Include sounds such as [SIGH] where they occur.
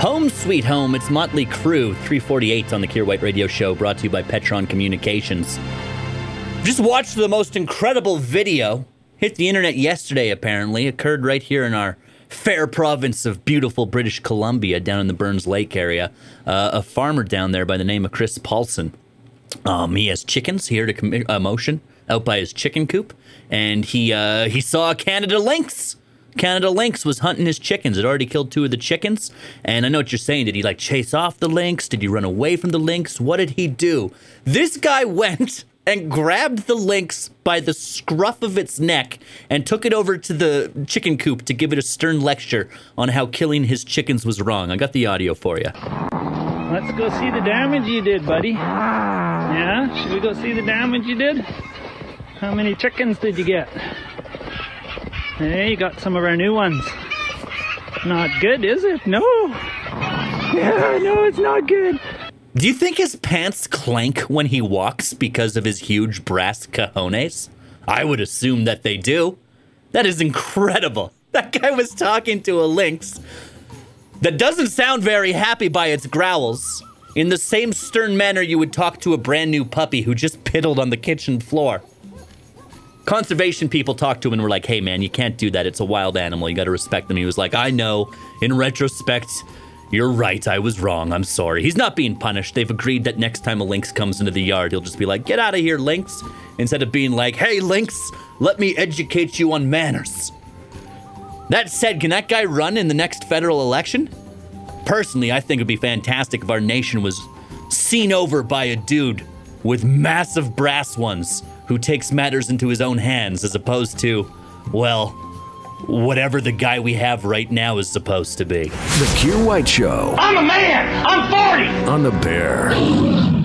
Home Sweet Home, it's Motley Crue, 348 on the Kier White Radio Show, brought to you by Petron Communications. Just watched the most incredible video. Hit the internet yesterday, apparently. Occurred right here in our fair province of beautiful British Columbia, down in the Burns Lake area. Uh, a farmer down there by the name of Chris Paulson. Um, he has chickens here to commit a motion out by his chicken coop, and he uh, he saw a Canada lynx. Canada Lynx was hunting his chickens. It already killed two of the chickens. And I know what you're saying. Did he like chase off the lynx? Did he run away from the lynx? What did he do? This guy [LAUGHS] went and grabbed the lynx by the scruff of its neck and took it over to the chicken coop to give it a stern lecture on how killing his chickens was wrong. I got the audio for you. Let's go see the damage you did, buddy. Yeah? Should we go see the damage you did? How many chickens did you get? Hey, you got some of our new ones. Not good, is it? No. Yeah, no, it's not good. Do you think his pants clank when he walks because of his huge brass cojones? I would assume that they do. That is incredible. That guy was talking to a lynx that doesn't sound very happy by its growls in the same stern manner you would talk to a brand new puppy who just piddled on the kitchen floor. Conservation people talked to him and were like, hey man, you can't do that. It's a wild animal. You got to respect them. He was like, I know. In retrospect, you're right. I was wrong. I'm sorry. He's not being punished. They've agreed that next time a lynx comes into the yard, he'll just be like, get out of here, lynx. Instead of being like, hey, lynx, let me educate you on manners. That said, can that guy run in the next federal election? Personally, I think it'd be fantastic if our nation was seen over by a dude with massive brass ones who takes matters into his own hands as opposed to, well, whatever the guy we have right now is supposed to be. The Kier White Show I'm a man. I'm 40. on the Bear.